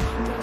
Oh.